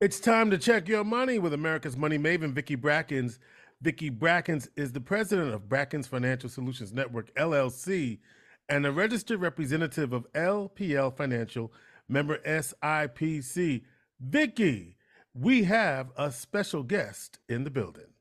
It's time to check your money with America's money maven, Vicki Brackens. Vicki Brackens is the president of Brackens Financial Solutions Network, LLC, and a registered representative of LPL Financial, member SIPC. Vicki, we have a special guest in the building.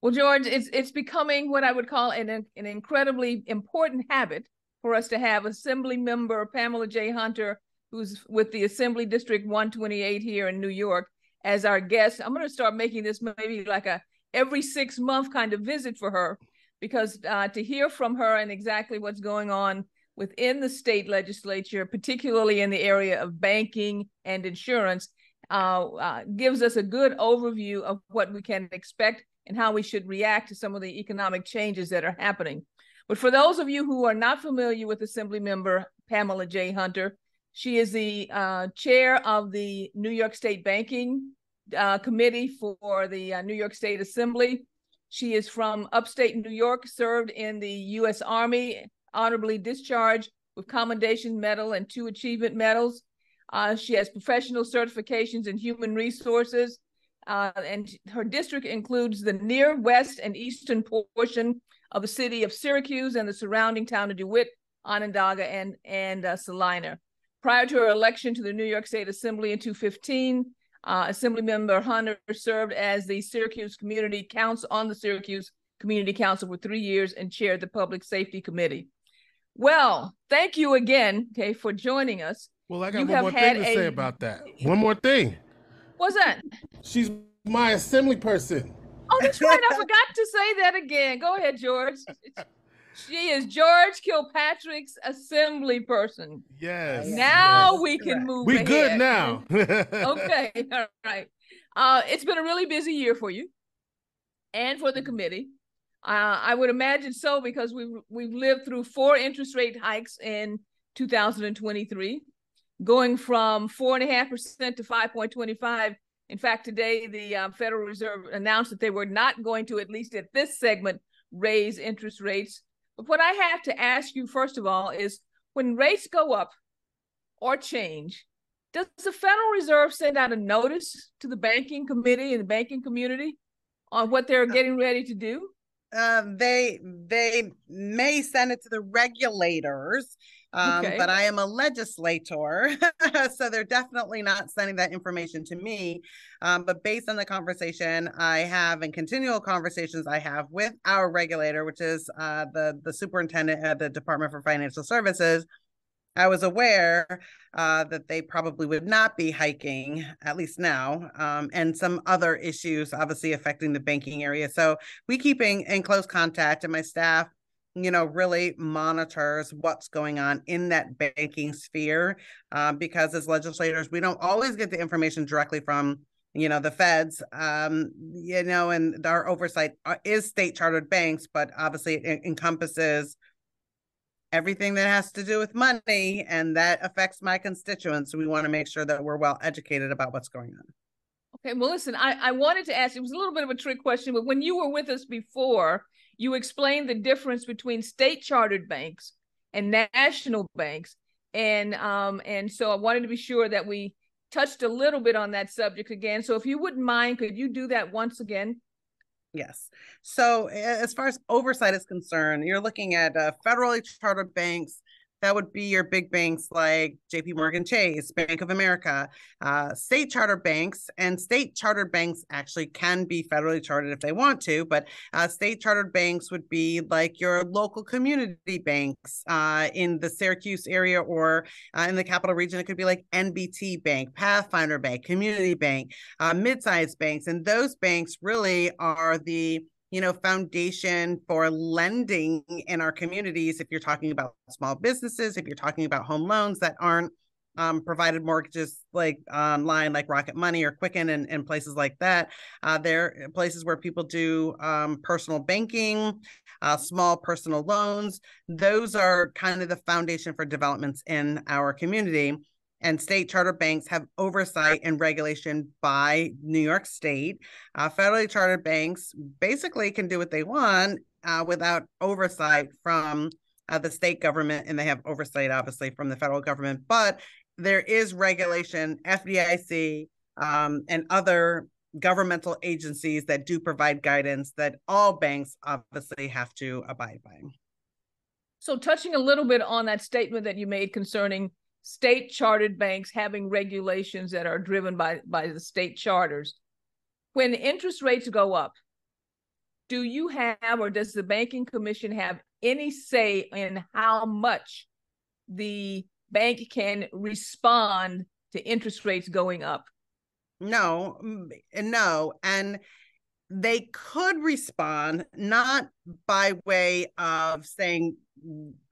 Well, George, it's it's becoming what I would call an an incredibly important habit for us to have Assembly Member Pamela J. Hunter, who's with the Assembly District 128 here in New York, as our guest. I'm going to start making this maybe like a every six month kind of visit for her, because uh, to hear from her and exactly what's going on within the state legislature, particularly in the area of banking and insurance, uh, uh, gives us a good overview of what we can expect and how we should react to some of the economic changes that are happening. But for those of you who are not familiar with Assembly Member Pamela J. Hunter, she is the uh, chair of the New York State Banking uh, Committee for the uh, New York State Assembly. She is from upstate New York, served in the U.S. Army, honorably discharged with Commendation Medal and two Achievement Medals. Uh, she has professional certifications in human resources, uh, and her district includes the near west and eastern portion of the city of Syracuse and the surrounding town of DeWitt, Onondaga, and, and uh, Salina. Prior to her election to the New York State Assembly in 2015, uh, Assemblymember Hunter served as the Syracuse Community Council on the Syracuse Community Council for three years and chaired the Public Safety Committee. Well, thank you again, okay, for joining us. Well, I got you one more thing to a... say about that. One more thing. What's that? She's my assembly person. Oh, that's right. I forgot to say that again. Go ahead, George. She is George Kilpatrick's assembly person. Yes. Now yes. we can move. We ahead. good now. okay. All right. Uh, it's been a really busy year for you, and for the committee. Uh, I would imagine so because we've we've lived through four interest rate hikes in 2023, going from four and a half percent to 5.25. In fact, today the uh, Federal Reserve announced that they were not going to, at least at this segment, raise interest rates. But what I have to ask you first of all is, when rates go up or change, does the Federal Reserve send out a notice to the banking committee and the banking community on what they're uh, getting ready to do? Uh, they they may send it to the regulators um, okay. but I am a legislator, so they're definitely not sending that information to me. Um, but based on the conversation I have and continual conversations I have with our regulator, which is uh, the the superintendent at the Department for Financial Services, I was aware uh, that they probably would not be hiking, at least now, um, and some other issues obviously affecting the banking area. So we keep in, in close contact, and my staff you know, really monitors what's going on in that banking sphere. Uh, because as legislators, we don't always get the information directly from, you know, the feds, um, you know, and our oversight uh, is state chartered banks, but obviously it encompasses everything that has to do with money and that affects my constituents. We want to make sure that we're well educated about what's going on. Okay, well, listen, I, I wanted to ask, it was a little bit of a trick question, but when you were with us before, you explained the difference between state chartered banks and national banks. And um, and so I wanted to be sure that we touched a little bit on that subject again. So if you wouldn't mind, could you do that once again? Yes. So as far as oversight is concerned, you're looking at uh, federally chartered banks that would be your big banks like JP Morgan Chase, Bank of America, uh, state charter banks, and state chartered banks actually can be federally chartered if they want to, but uh, state chartered banks would be like your local community banks uh, in the Syracuse area or uh, in the capital region. It could be like NBT Bank, Pathfinder Bank, Community Bank, uh, mid-sized banks, and those banks really are the you know foundation for lending in our communities if you're talking about small businesses if you're talking about home loans that aren't um, provided mortgages like online like rocket money or quicken and, and places like that uh, they're places where people do um, personal banking uh, small personal loans those are kind of the foundation for developments in our community and state charter banks have oversight and regulation by New York State. Uh, federally chartered banks basically can do what they want uh, without oversight from uh, the state government, and they have oversight, obviously, from the federal government. But there is regulation, FDIC, um, and other governmental agencies that do provide guidance that all banks obviously have to abide by. So, touching a little bit on that statement that you made concerning state chartered banks having regulations that are driven by, by the state charters, when interest rates go up, do you have or does the Banking Commission have any say in how much the bank can respond to interest rates going up? No, no. And they could respond not by way of saying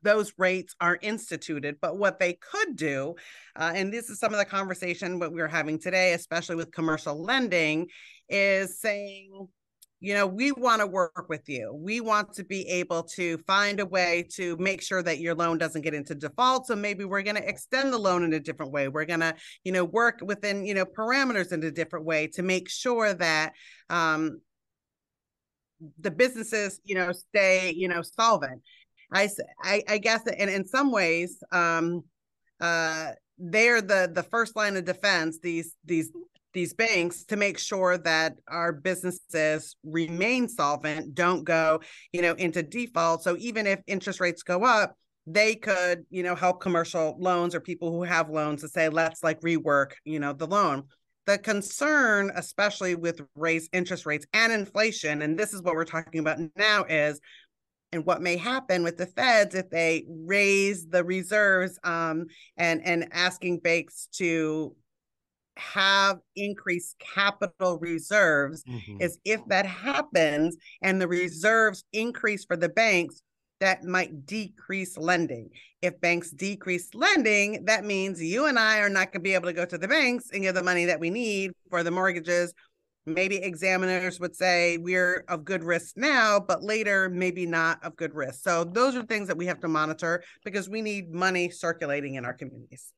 those rates are instituted, but what they could do, uh, and this is some of the conversation what we are having today, especially with commercial lending, is saying, you know, we want to work with you. We want to be able to find a way to make sure that your loan doesn't get into default. So maybe we're going to extend the loan in a different way. We're going to, you know, work within, you know, parameters in a different way to make sure that um, the businesses, you know, stay, you know, solvent. I, I, I guess, and in some ways, um, uh, they're the the first line of defense. These these these banks to make sure that our businesses remain solvent, don't go, you know, into default. So even if interest rates go up, they could, you know, help commercial loans or people who have loans to say, let's like rework, you know, the loan. The concern, especially with raised interest rates and inflation, and this is what we're talking about now, is and what may happen with the feds if they raise the reserves um, and and asking banks to have increased capital reserves mm-hmm. is if that happens and the reserves increase for the banks that might decrease lending. If banks decrease lending that means you and i are not going to be able to go to the banks and get the money that we need for the mortgages. Maybe examiners would say we're of good risk now but later maybe not of good risk. So those are things that we have to monitor because we need money circulating in our communities.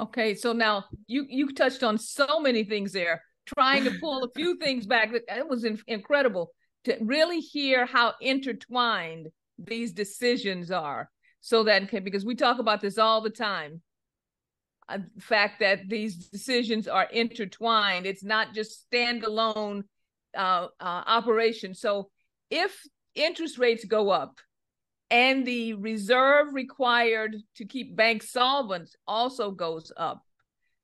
Okay, so now you you touched on so many things there, trying to pull a few things back. It was in, incredible. To really hear how intertwined these decisions are. So that because we talk about this all the time, uh, the fact that these decisions are intertwined. It's not just standalone uh, uh, operation. So if interest rates go up, and the reserve required to keep banks solvent also goes up,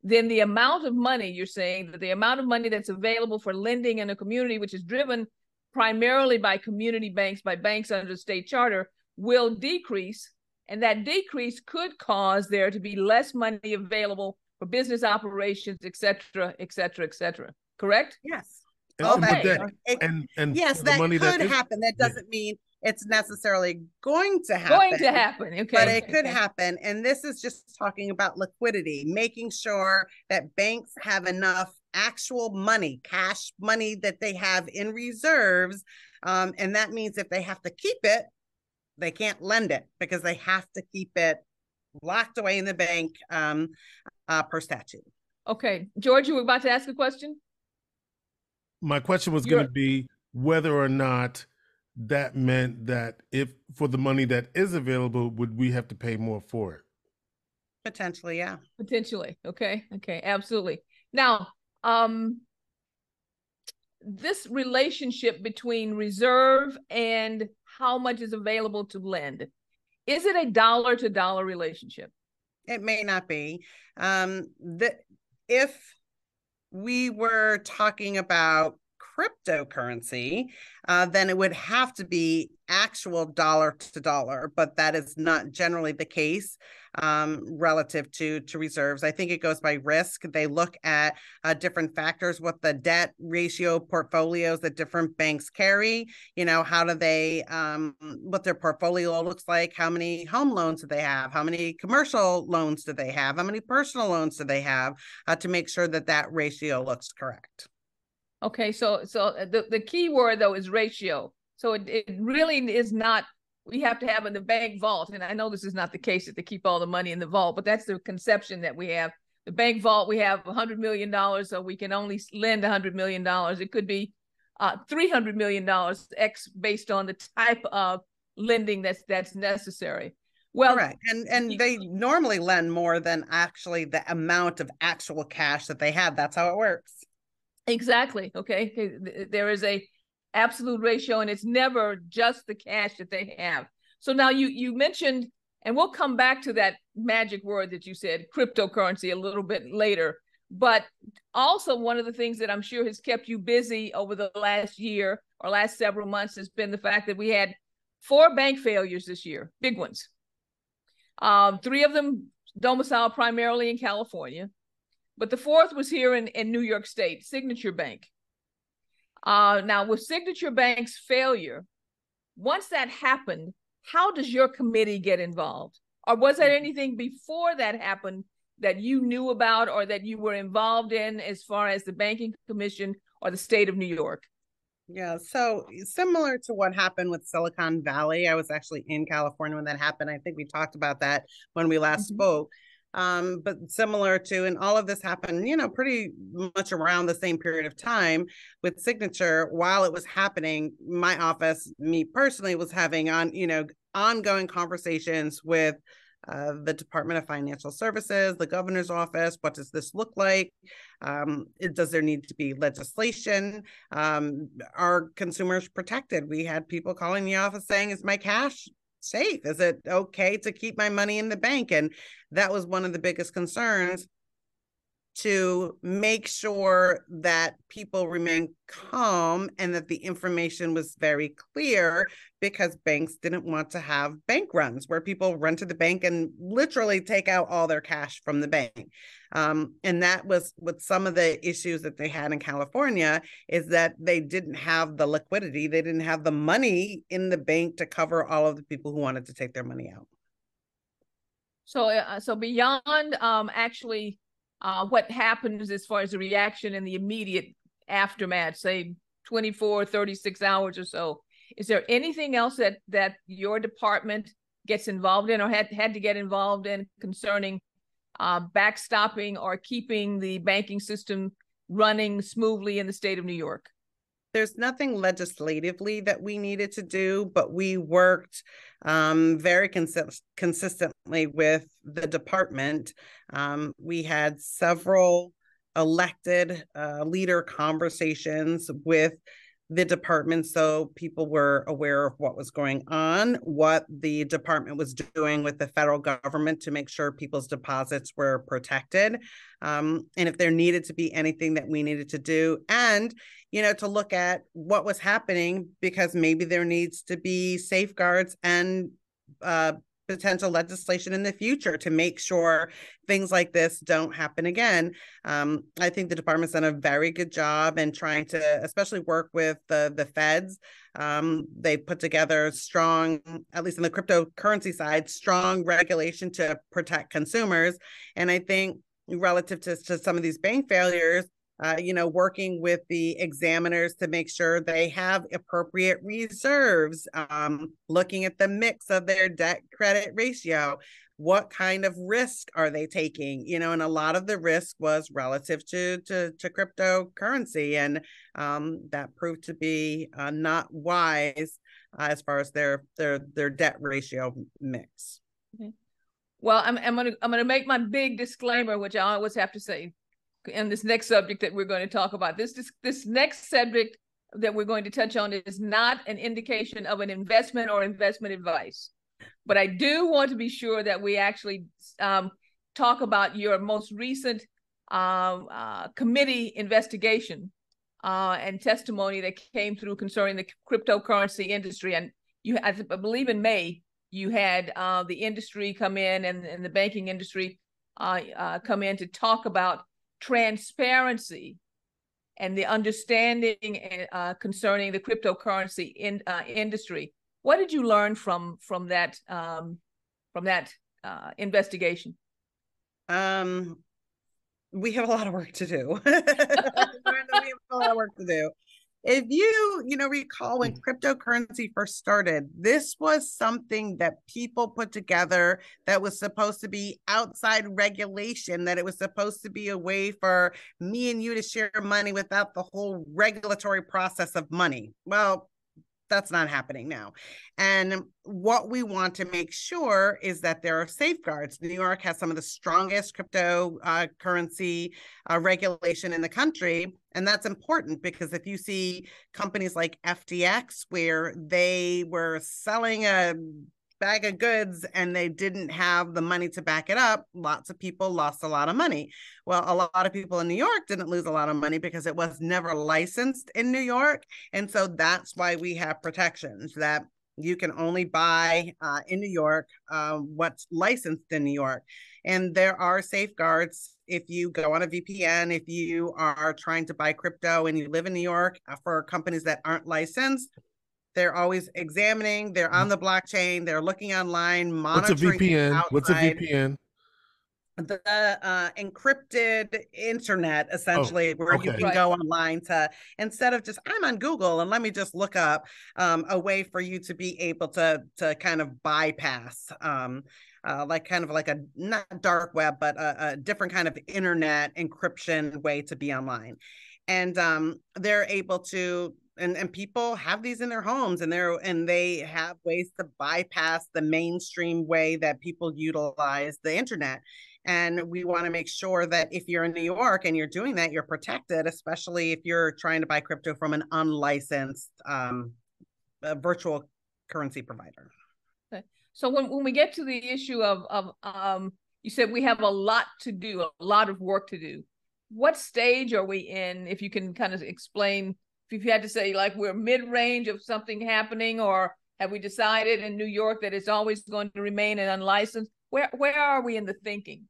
then the amount of money you're saying that the amount of money that's available for lending in a community, which is driven primarily by community banks, by banks under state charter, will decrease. And that decrease could cause there to be less money available for business operations, et cetera, et cetera, et cetera. Correct? Yes. And, okay. That, and, and yes, that could that happen. That doesn't mean it's necessarily going to happen. Going to happen. Okay. But it could okay. happen. And this is just talking about liquidity, making sure that banks have enough actual money, cash money that they have in reserves. Um, and that means if they have to keep it, they can't lend it because they have to keep it locked away in the bank um, uh, per statute. Okay. George, you were about to ask a question? My question was going to be whether or not that meant that if for the money that is available, would we have to pay more for it? Potentially, yeah. Potentially. Okay. Okay. Absolutely. Now, um, this relationship between reserve and how much is available to lend, is it a dollar to dollar relationship? It may not be. Um, the, if we were talking about cryptocurrency, uh, then it would have to be actual dollar to dollar, but that is not generally the case um, relative to to reserves. I think it goes by risk. They look at uh, different factors, what the debt ratio portfolios that different banks carry. You know, how do they, um, what their portfolio looks like? How many home loans do they have? How many commercial loans do they have? How many personal loans do they have? Uh, to make sure that that ratio looks correct. Okay, so so uh, the, the key word though is ratio. So it, it really is not we have to have in the bank vault. And I know this is not the case that they keep all the money in the vault, but that's the conception that we have. The bank vault, we have $100 million, so we can only lend $100 million. It could be uh, $300 million X based on the type of lending that's that's necessary. Well, correct. And and they normally lend more than actually the amount of actual cash that they have. That's how it works. Exactly. Okay. There is a absolute ratio, and it's never just the cash that they have. So now you you mentioned, and we'll come back to that magic word that you said, cryptocurrency, a little bit later. But also, one of the things that I'm sure has kept you busy over the last year or last several months has been the fact that we had four bank failures this year, big ones. Um, three of them domiciled primarily in California, but the fourth was here in, in New York State, Signature Bank. Uh, now, with Signature Bank's failure, once that happened, how does your committee get involved? Or was there anything before that happened that you knew about or that you were involved in as far as the Banking Commission or the state of New York? Yeah, so similar to what happened with Silicon Valley, I was actually in California when that happened. I think we talked about that when we last mm-hmm. spoke. Um, but similar to, and all of this happened, you know, pretty much around the same period of time with Signature. While it was happening, my office, me personally, was having on, you know, ongoing conversations with uh, the Department of Financial Services, the governor's office. What does this look like? Um, it, does there need to be legislation? Um, are consumers protected? We had people calling the office saying, Is my cash safe? Is it okay to keep my money in the bank? And that was one of the biggest concerns to make sure that people remain calm and that the information was very clear because banks didn't want to have bank runs where people run to the bank and literally take out all their cash from the bank. Um, and that was with some of the issues that they had in california is that they didn't have the liquidity. They didn't have the money in the bank to cover all of the people who wanted to take their money out. So uh, so beyond um, actually uh, what happens as far as the reaction and the immediate aftermath, say 24, 36 hours or so. Is there anything else that that your department gets involved in or had, had to get involved in concerning uh, backstopping or keeping the banking system running smoothly in the state of New York? there's nothing legislatively that we needed to do, but we worked um, very consi- consistently with the department. Um, we had several elected uh, leader conversations with the department so people were aware of what was going on, what the department was doing with the federal government to make sure people's deposits were protected, um, and if there needed to be anything that we needed to do, and you know to look at what was happening because maybe there needs to be safeguards and uh, potential legislation in the future to make sure things like this don't happen again. Um, I think the department's done a very good job in trying to, especially work with the the feds. Um, they put together strong, at least in the cryptocurrency side, strong regulation to protect consumers. And I think relative to, to some of these bank failures, uh, you know, working with the examiners to make sure they have appropriate reserves, um, looking at the mix of their debt credit ratio. What kind of risk are they taking? You know, and a lot of the risk was relative to to, to cryptocurrency, and um, that proved to be uh, not wise uh, as far as their their their debt ratio mix. Okay. Well, I'm I'm gonna I'm gonna make my big disclaimer, which I always have to say in this next subject that we're going to talk about. This, this, this next subject that we're going to touch on is not an indication of an investment or investment advice. But I do want to be sure that we actually um, talk about your most recent uh, uh, committee investigation uh, and testimony that came through concerning the cryptocurrency industry. And you, I, believe in May, you had uh, the industry come in and, and the banking industry uh, uh, come in to talk about transparency and the understanding uh, concerning the cryptocurrency in, uh, industry. What did you learn from from that um, from that uh, investigation? Um, we have a lot of work to do. we have a lot of work to do if you you know recall when mm-hmm. cryptocurrency first started this was something that people put together that was supposed to be outside regulation that it was supposed to be a way for me and you to share money without the whole regulatory process of money well that's not happening now. And what we want to make sure is that there are safeguards. New York has some of the strongest cryptocurrency uh, uh, regulation in the country. And that's important because if you see companies like FTX, where they were selling a bag of goods and they didn't have the money to back it up, lots of people lost a lot of money. Well, a lot of people in New York didn't lose a lot of money because it was never licensed in New York. And so that's why we have protections that you can only buy uh, in New York uh, what's licensed in New York. And there are safeguards if you go on a VPN, if you are trying to buy crypto and you live in New York uh, for companies that aren't licensed, they're always examining. They're on the blockchain. They're looking online, monitoring. What's a VPN? What's a VPN? The uh, encrypted internet, oh, essentially, oh, where okay. you can right. go online to instead of just I'm on Google and let me just look up um, a way for you to be able to to kind of bypass. Um, uh, like kind of like a not dark web, but a, a different kind of internet encryption way to be online and um, they're able to and and people have these in their homes and they're and they have ways to bypass the mainstream way that people utilize the internet and we want to make sure that if you're in New York and you're doing that, you're protected, especially if you're trying to buy crypto from an unlicensed um, virtual currency provider. Okay. So when, when we get to the issue of, of um, you said we have a lot to do, a lot of work to do. What stage are we in? If you can kind of explain if you had to say like we're mid-range of something happening or have we decided in New York that it's always going to remain an unlicensed? Where where are we in the thinking?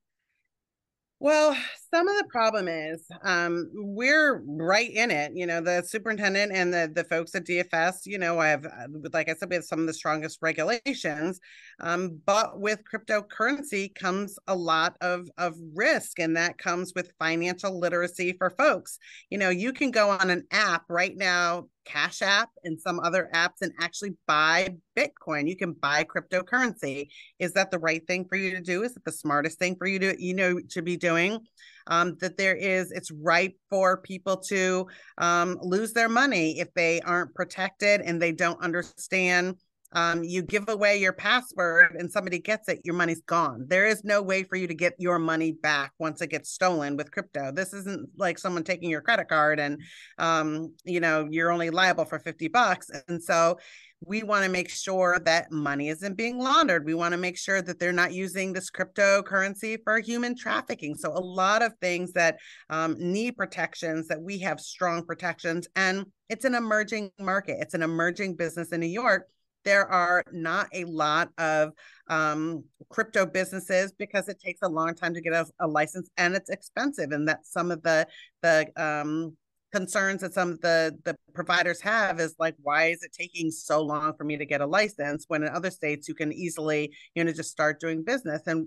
Well, some of the problem is um, we're right in it. You know, the superintendent and the the folks at DFS. You know, I have, uh, like I said, we have some of the strongest regulations. Um, but with cryptocurrency comes a lot of of risk, and that comes with financial literacy for folks. You know, you can go on an app right now Cash App and some other apps and actually buy Bitcoin. You can buy cryptocurrency. Is that the right thing for you to do? Is it the smartest thing for you to you know to be doing? Um, that there is, it's ripe for people to um, lose their money if they aren't protected and they don't understand um, you give away your password and somebody gets it, your money's gone. There is no way for you to get your money back once it gets stolen with crypto. This isn't like someone taking your credit card and, um, you know, you're only liable for 50 bucks. And so we want to make sure that money isn't being laundered. We want to make sure that they're not using this cryptocurrency for human trafficking. So, a lot of things that um, need protections, that we have strong protections. And it's an emerging market, it's an emerging business in New York there are not a lot of um, crypto businesses because it takes a long time to get a, a, license and it's expensive and that some of the the um, concerns that some of the the providers have is like why is it taking so long for me to get a license when in other states you can easily you know just start doing business and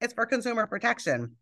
it's for consumer protection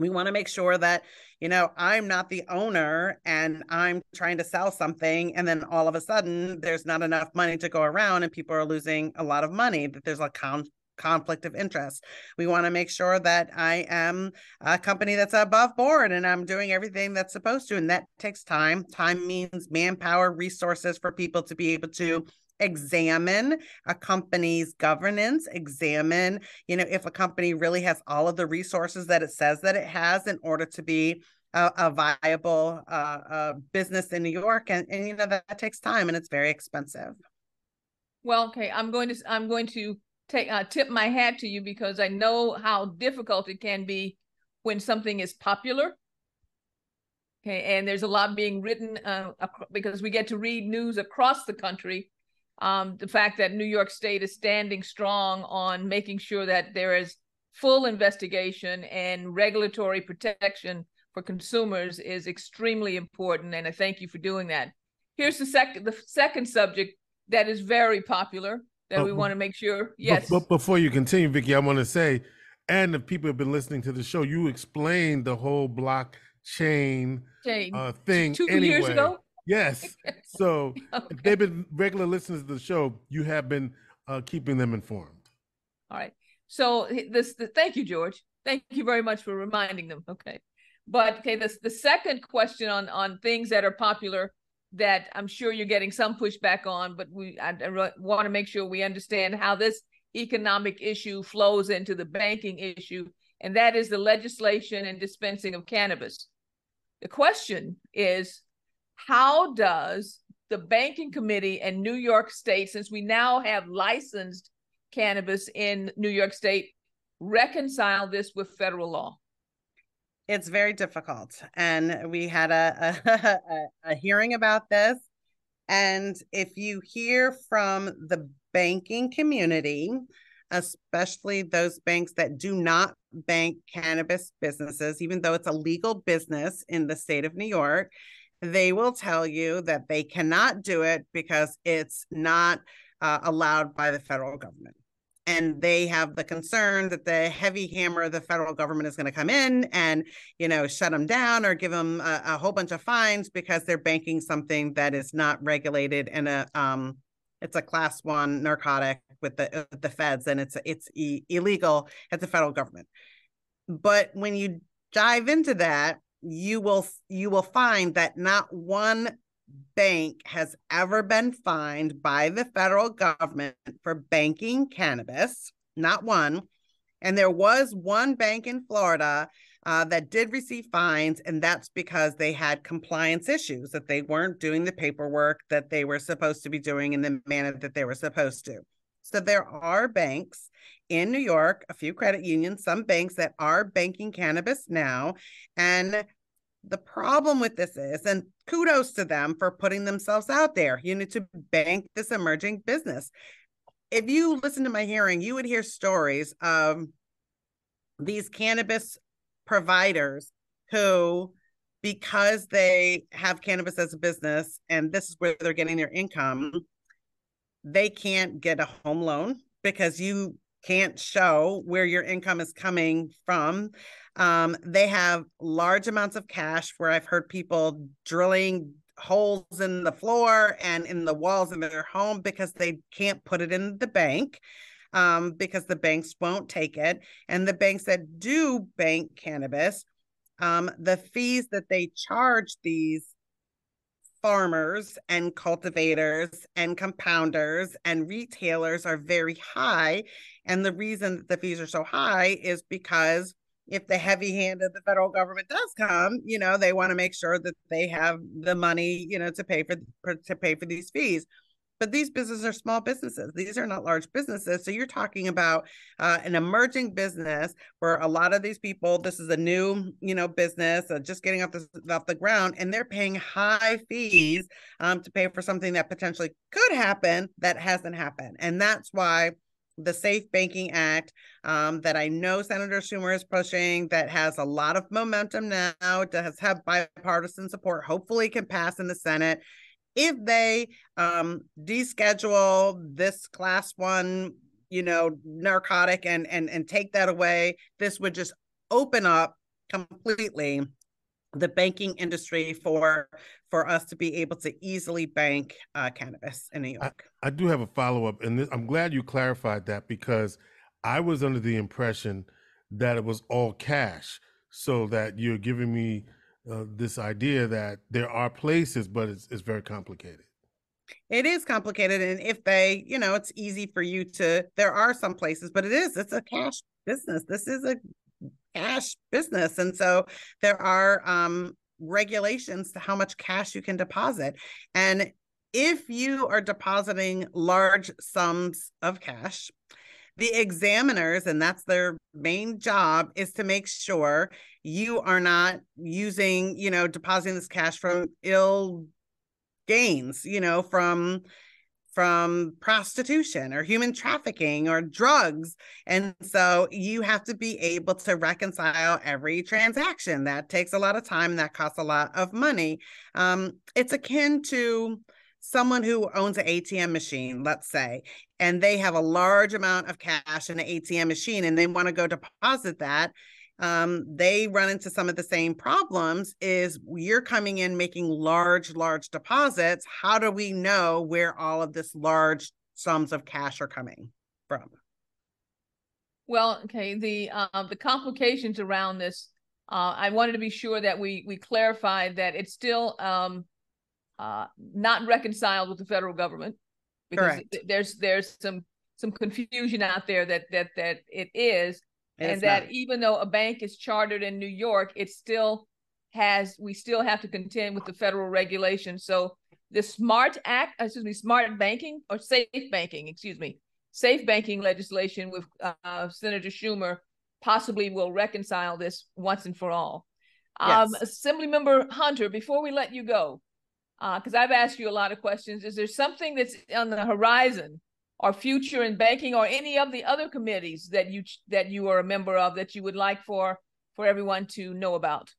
we want to make sure that you know i'm not the owner and i'm trying to sell something and then all of a sudden there's not enough money to go around and people are losing a lot of money that there's a con- conflict of interest. We want to make sure that i am a company that's above board and i'm doing everything that's supposed to and that takes time. Time means manpower resources for people to be able to examine a company's governance, examine, you know, if a company really has all of the resources that it says that it has in order to be a, a viable uh, uh, business in New York. And, and you know, that, that takes time and it's very expensive. Well, okay, I'm going to I'm going to take uh, tip my hat to you because I know how difficult it can be when something is popular. Okay, and there's a lot being written uh, because we get to read news across the country um, the fact that New York State is standing strong on making sure that there is full investigation and regulatory protection for consumers is extremely important, and I thank you for doing that. Here's the second the second subject that is very popular that uh, we want to make sure. Yes. But, but before you continue, Vicki, I want to say, and if people have been listening to the show, you explained the whole blockchain uh, thing two anyway. years ago. Yes. So okay. if they've been regular listeners to the show, you have been uh, keeping them informed. All right. So this, the, thank you, George. Thank you very much for reminding them. Okay. But okay, this the second question on on things that are popular that I'm sure you're getting some pushback on, but we I, I want to make sure we understand how this economic issue flows into the banking issue, and that is the legislation and dispensing of cannabis. The question is, how does the banking committee and New York State, since we now have licensed cannabis in New York State, reconcile this with federal law? It's very difficult. And we had a, a, a hearing about this. And if you hear from the banking community, especially those banks that do not bank cannabis businesses, even though it's a legal business in the state of New York, they will tell you that they cannot do it because it's not uh, allowed by the federal government. And they have the concern that the heavy hammer of the federal government is going to come in and, you know, shut them down or give them a, a whole bunch of fines because they're banking something that is not regulated and a um, it's a class one narcotic with the the feds and it's it's e- illegal at the federal government but when you dive into that you will you will find that not one bank has ever been fined by the federal government for banking cannabis not one and there was one bank in Florida uh, that did receive fines, and that's because they had compliance issues that they weren't doing the paperwork that they were supposed to be doing in the manner that they were supposed to. So there are banks in New York, a few credit unions, some banks that are banking cannabis now. And the problem with this is, and kudos to them for putting themselves out there, you need to bank this emerging business. If you listen to my hearing, you would hear stories of these cannabis providers who because they have cannabis as a business and this is where they're getting their income they can't get a home loan because you can't show where your income is coming from um, they have large amounts of cash where i've heard people drilling holes in the floor and in the walls of their home because they can't put it in the bank um, because the banks won't take it. And the banks that do bank cannabis, um, the fees that they charge these farmers and cultivators and compounders and retailers are very high. And the reason that the fees are so high is because if the heavy hand of the federal government does come, you know, they want to make sure that they have the money, you know, to pay for, to pay for these fees but these businesses are small businesses these are not large businesses so you're talking about uh, an emerging business where a lot of these people this is a new you know business uh, just getting off the off the ground and they're paying high fees um, to pay for something that potentially could happen that hasn't happened and that's why the Safe Banking Act um, that I know Senator Schumer is pushing, that has a lot of momentum now, does have bipartisan support, hopefully can pass in the Senate if they um, deschedule this class one, you know, narcotic and and and take that away, this would just open up completely the banking industry for for us to be able to easily bank uh, cannabis in New York. I, I do have a follow up, and this, I'm glad you clarified that because I was under the impression that it was all cash, so that you're giving me this idea that there are places, but it's, it's very complicated. It is complicated. And if they, you know, it's easy for you to, there are some places, but it is, it's a cash business. This is a cash business. And so there are um, regulations to how much cash you can deposit. And if you are depositing large sums of cash, the examiners, and that's their main job, is to make sure you are not using, you know, depositing this cash from ill gains, you know, from from prostitution or human trafficking or drugs. And so you have to be able to reconcile every transaction. That takes a lot of time. That costs a lot of money. Um, it's akin to someone who owns an ATM machine, let's say, and they have a large amount of cash in an ATM machine and they want to go deposit that um, they run into some of the same problems is you're coming in making large large deposits. How do we know where all of this large sums of cash are coming from? Well okay the uh, the complications around this uh, i wanted to be sure that we we clarified that it's still um, uh, not reconciled with the federal government because Correct. there's there's some some confusion out there that that that it is, and It's that not. even though a bank is chartered in New York, it still has we still have to contend with the federal regulation. So the Smart Act, excuse me, Smart Banking or Safe Banking, excuse me, Safe Banking legislation with uh, Senator Schumer possibly will reconcile this once and for all. Um, Yes. Assemblymember Hunter, before we let you go, because I've asked you a lot of questions, is there something that's on the horizon or future in banking or any of the other committees that you that you are a member of that you would like for for everyone to know about?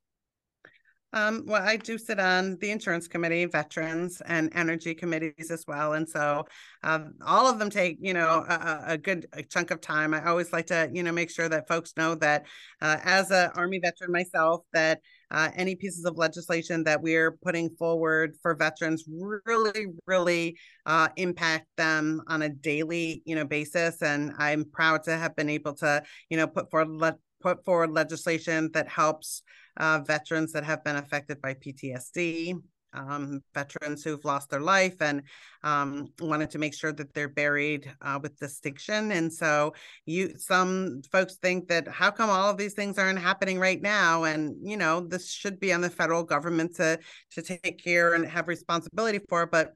Um, well, I do sit on the insurance committee, veterans and energy committees as well. And so um, all of them take, you know, a, a- a good chunk of time. I always like to, you know, make sure that folks know that uh, as an Army veteran myself, that uh, any pieces of legislation that we're putting forward for veterans really, really uh, impact them on a daily, you know, basis. And I'm proud to have been able to, you know, put forward le- put forward legislation that helps uh, veterans that have been affected by PTSD, um, veterans who've lost their life and um, wanted to make sure that they're buried uh, with distinction. And so, you some folks think that how come all of these things aren't happening right now? And you know, this should be on the federal government to to take care and have responsibility for. But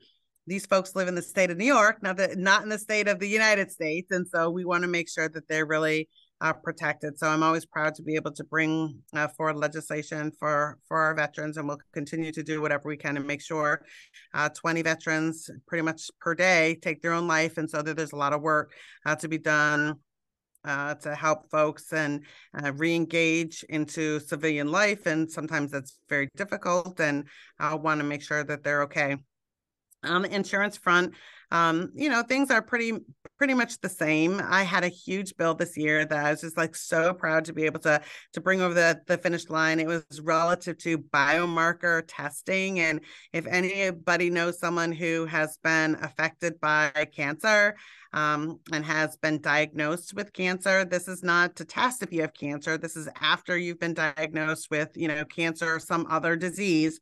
these folks live in the state of New York, not the not in the state of the United States, and so we want to make sure that they're really uh, protected. So I'm always proud to be able to bring uh, forward legislation for for our veterans, and we'll continue to do whatever we can to make sure uh, 20 veterans pretty much per day take their own life, and so there's a lot of work uh, to be done. Uh, to help folks and uh, re-engage into civilian life, and sometimes that's very difficult. And I want to make sure that they're okay on the insurance front um you know things are pretty pretty much the same. I had a huge bill this year that i was just like so proud to be able to to bring over the the finish line. It was relative to biomarker testing and if anybody knows someone who has been affected by cancer um, and has been diagnosed with cancer this is not to test if you have cancer. This is after you've been diagnosed with you know cancer or some other disease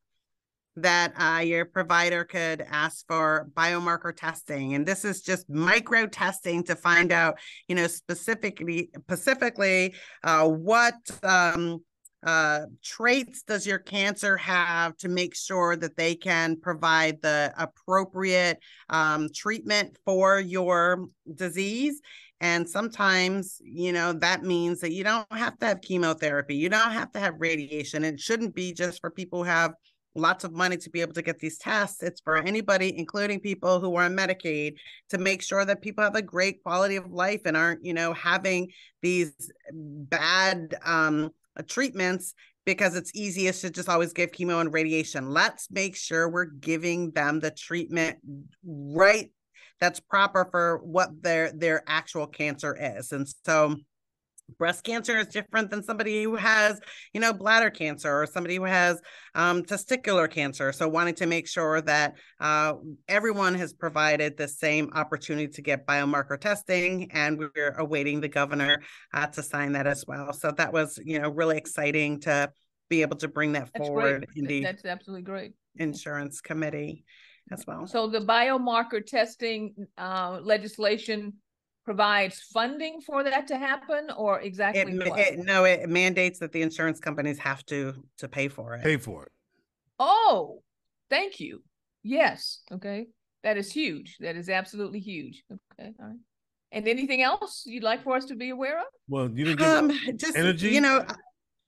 that uh, your provider could ask for biomarker testing and this is just micro testing to find out you know specifically specifically uh, what um, uh, traits does your cancer have to make sure that they can provide the appropriate um, treatment for your disease and sometimes, you know, that means that you don't have to have chemotherapy. You don't have to have radiation. It shouldn't be just for people who have lots of money to be able to get these tests. It's for anybody, including people who are on Medicaid, to make sure that people have a great quality of life and aren't, you know, having these bad um, treatments because it's easiest to just always give chemo and radiation. Let's make sure we're giving them the treatment right that's proper for what their their actual cancer is. And so breast cancer is different than somebody who has you know bladder cancer or somebody who has um, testicular cancer so wanting to make sure that uh, everyone has provided the same opportunity to get biomarker testing and we're awaiting the governor uh, to sign that as well so that was you know really exciting to be able to bring that That's forward great. in the That's absolutely great. insurance committee as well So the biomarker testing uh, legislation provides funding for that to happen, or exactly ma- what? it no it mandates that the insurance companies have to to pay for it Pay for it. Oh, thank you. Yes. Okay. That is huge. That is absolutely huge. Okay. All right. And anything else you'd like for us to be aware of? Well, you didn't give um just energy? you know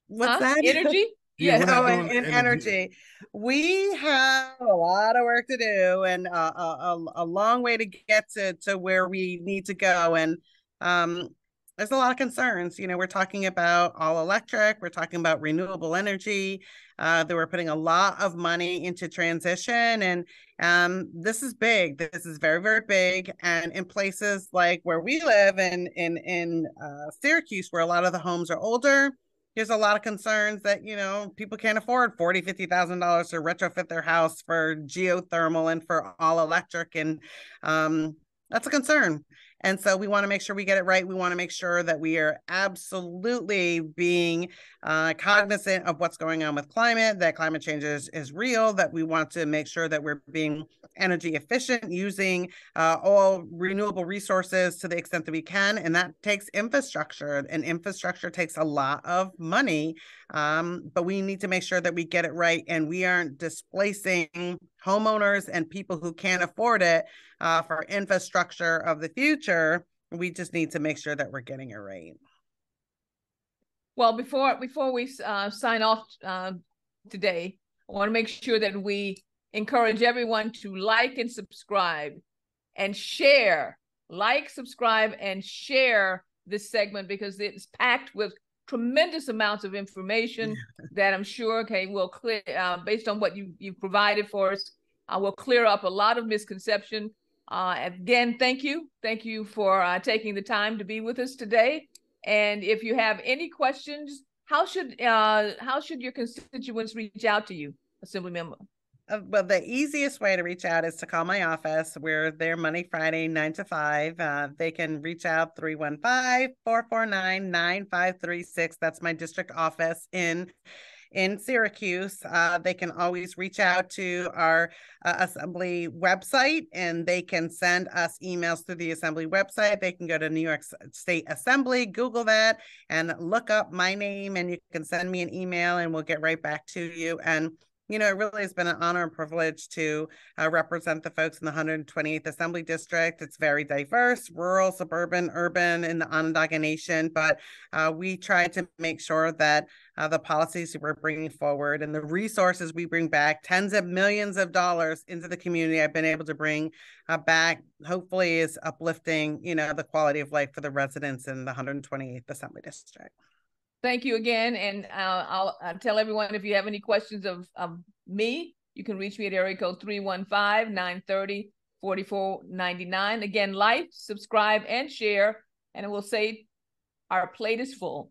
what's Huh? that Energy? Yeah, we're oh, and, and energy. energy. We have a lot of work to do and a, a, a long way to get to, to where we need to go. And um, there's a lot of concerns. You know, we're talking about all electric, we're talking about renewable energy. Uh, that we're putting a lot of money into transition. And um, this is big. This is very, very big. And in places like where we live in, in, in uh, Syracuse, where a lot of the homes are older, there's a lot of concerns that you know people can't afford forty, fifty thousand dollars to retrofit their house for geothermal and for all electric, and um, that's a concern. And so we want to make sure we get it right. We want to make sure that we are absolutely being uh, cognizant of what's going on with climate, that climate change is, is real, that we want to make sure that we're being energy efficient, using uh, all renewable resources to the extent that we can. And that takes infrastructure, and infrastructure takes a lot of money. Um, but we need to make sure that we get it right and we aren't displacing homeowners and people who can't afford it uh, for infrastructure of the future. We just need to make sure that we're getting it right. Well, before before we uh, sign off uh, today, I want to make sure that we encourage everyone to like and subscribe and share. Like, subscribe, and share this segment because it's packed with tremendous amounts of information that I'm sure okay will clear uh, based on what you you've provided for us. I will clear up a lot of misconception. Uh, again, thank you, thank you for uh, taking the time to be with us today. And if you have any questions, how should uh, how should your constituents reach out to you, Assembly Member? Uh, well, the easiest way to reach out is to call my office. We're there Monday, Friday, 9 to 5. Uh, they can reach out 315 449 9536. That's my district office in in Syracuse. Uh, they can always reach out to our uh, assembly website and they can send us emails through the assembly website. They can go to New York State Assembly, Google that, and look up my name, and you can send me an email and we'll get right back to you. And you know, it really has been an honor and privilege to uh, represent the folks in the 128th Assembly District. It's very diverse, rural, suburban, urban in the Onondaga Nation, but uh, we try to make sure that uh, the policies we're bringing forward and the resources we bring back, tens of millions of dollars into the community, I've been able to bring uh, back, hopefully is uplifting, you know, the quality of life for the residents in the 128th Assembly District. Thank you again. And uh, I'll, I'll, tell everyone if you have any questions of, of me, you can reach me at area code 315 930 4499. Again, like, subscribe, and share. And it will say our plate is full.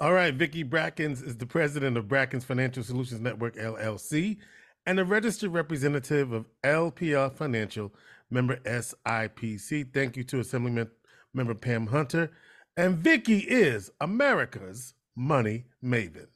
All right. Vicki Brackens is the president of Brackens Financial Solutions Network, LLC, and a registered representative of LPL Financial, member SIPC. Thank you to Assemblyman Member Pam Hunter. And Vicki is America's money maven.